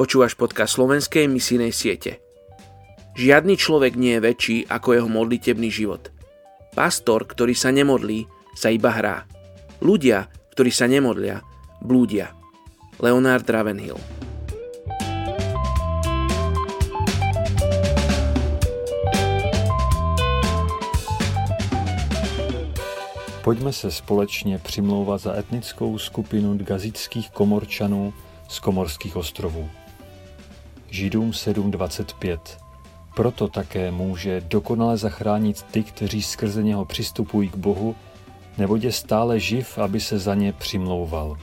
Počúvaš podcast slovenskej misijnej siete. Žiadny človek nie je väčší ako jeho modlitebný život. Pastor, ktorý sa nemodlí, sa iba hrá. Ľudia, ktorí sa nemodlia, blúdia. Leonard Ravenhill Pojďme se společně přimlouvat za etnickou skupinu gazických komorčanů z Komorských ostrovů. Židům 7.25 Proto také může dokonale zachránit ty, kteří skrze něho přistupují k Bohu, nebo je stále živ, aby se za ně přimlouval.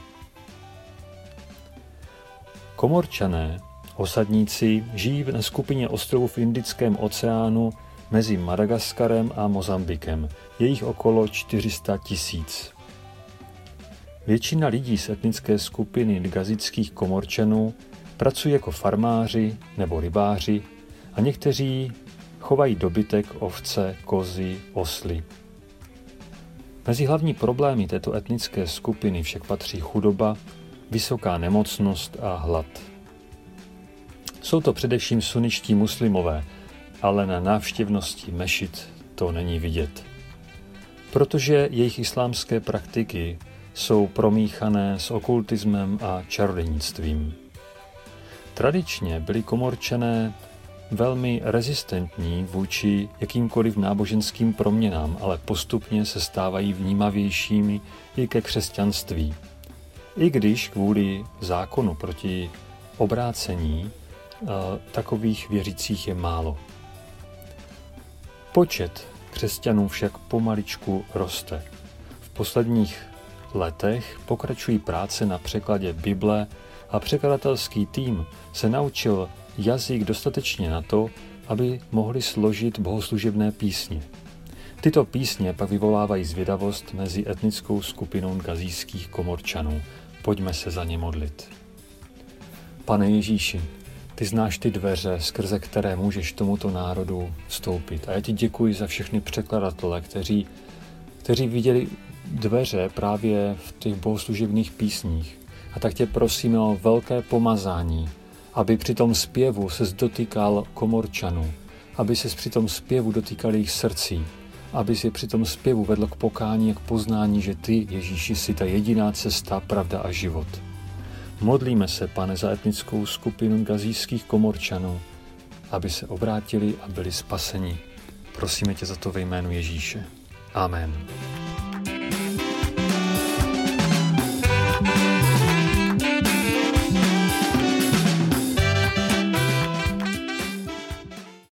Komorčané, osadníci, žijí na skupině ostrovů v Indickém oceánu mezi Madagaskarem a Mozambikem. Je jich okolo 400 tisíc. Většina lidí z etnické skupiny gazických komorčanů pracují jako farmáři nebo rybáři a někteří chovají dobytek, ovce, kozy, osly. Mezi hlavní problémy této etnické skupiny však patří chudoba, vysoká nemocnost a hlad. Jsou to především suničtí muslimové, ale na návštěvnosti mešit to není vidět. Protože jejich islámské praktiky jsou promíchané s okultismem a čarodějnictvím. Tradičně byli komorčané velmi rezistentní vůči jakýmkoliv náboženským proměnám, ale postupně se stávají vnímavějšími i ke křesťanství. I když kvůli zákonu proti obrácení eh, takových věřících je málo. Počet křesťanů však pomaličku roste. V posledních letech pokračují práce na překladě Bible a překladatelský tým se naučil jazyk dostatečně na to, aby mohli složit bohoslužebné písně. Tyto písně pak vyvolávají zvědavost mezi etnickou skupinou gazijských komorčanů. Pojďme se za ně modlit. Pane Ježíši, ty znáš ty dveře, skrze které můžeš tomuto národu vstoupit. A já ti děkuji za všechny překladatele, kteří, kteří viděli dveře právě v těch bohoslužebných písních. A tak tě prosíme o velké pomazání, aby při tom zpěvu se dotýkal komorčanů, aby se při tom zpěvu dotýkal jejich srdcí, aby si při tom zpěvu vedl k pokání a k poznání, že ty, Ježíši, jsi ta jediná cesta, pravda a život. Modlíme se, pane, za etnickou skupinu gazijských komorčanů, aby se obrátili a byli spaseni. Prosíme tě za to ve jménu Ježíše. Amen.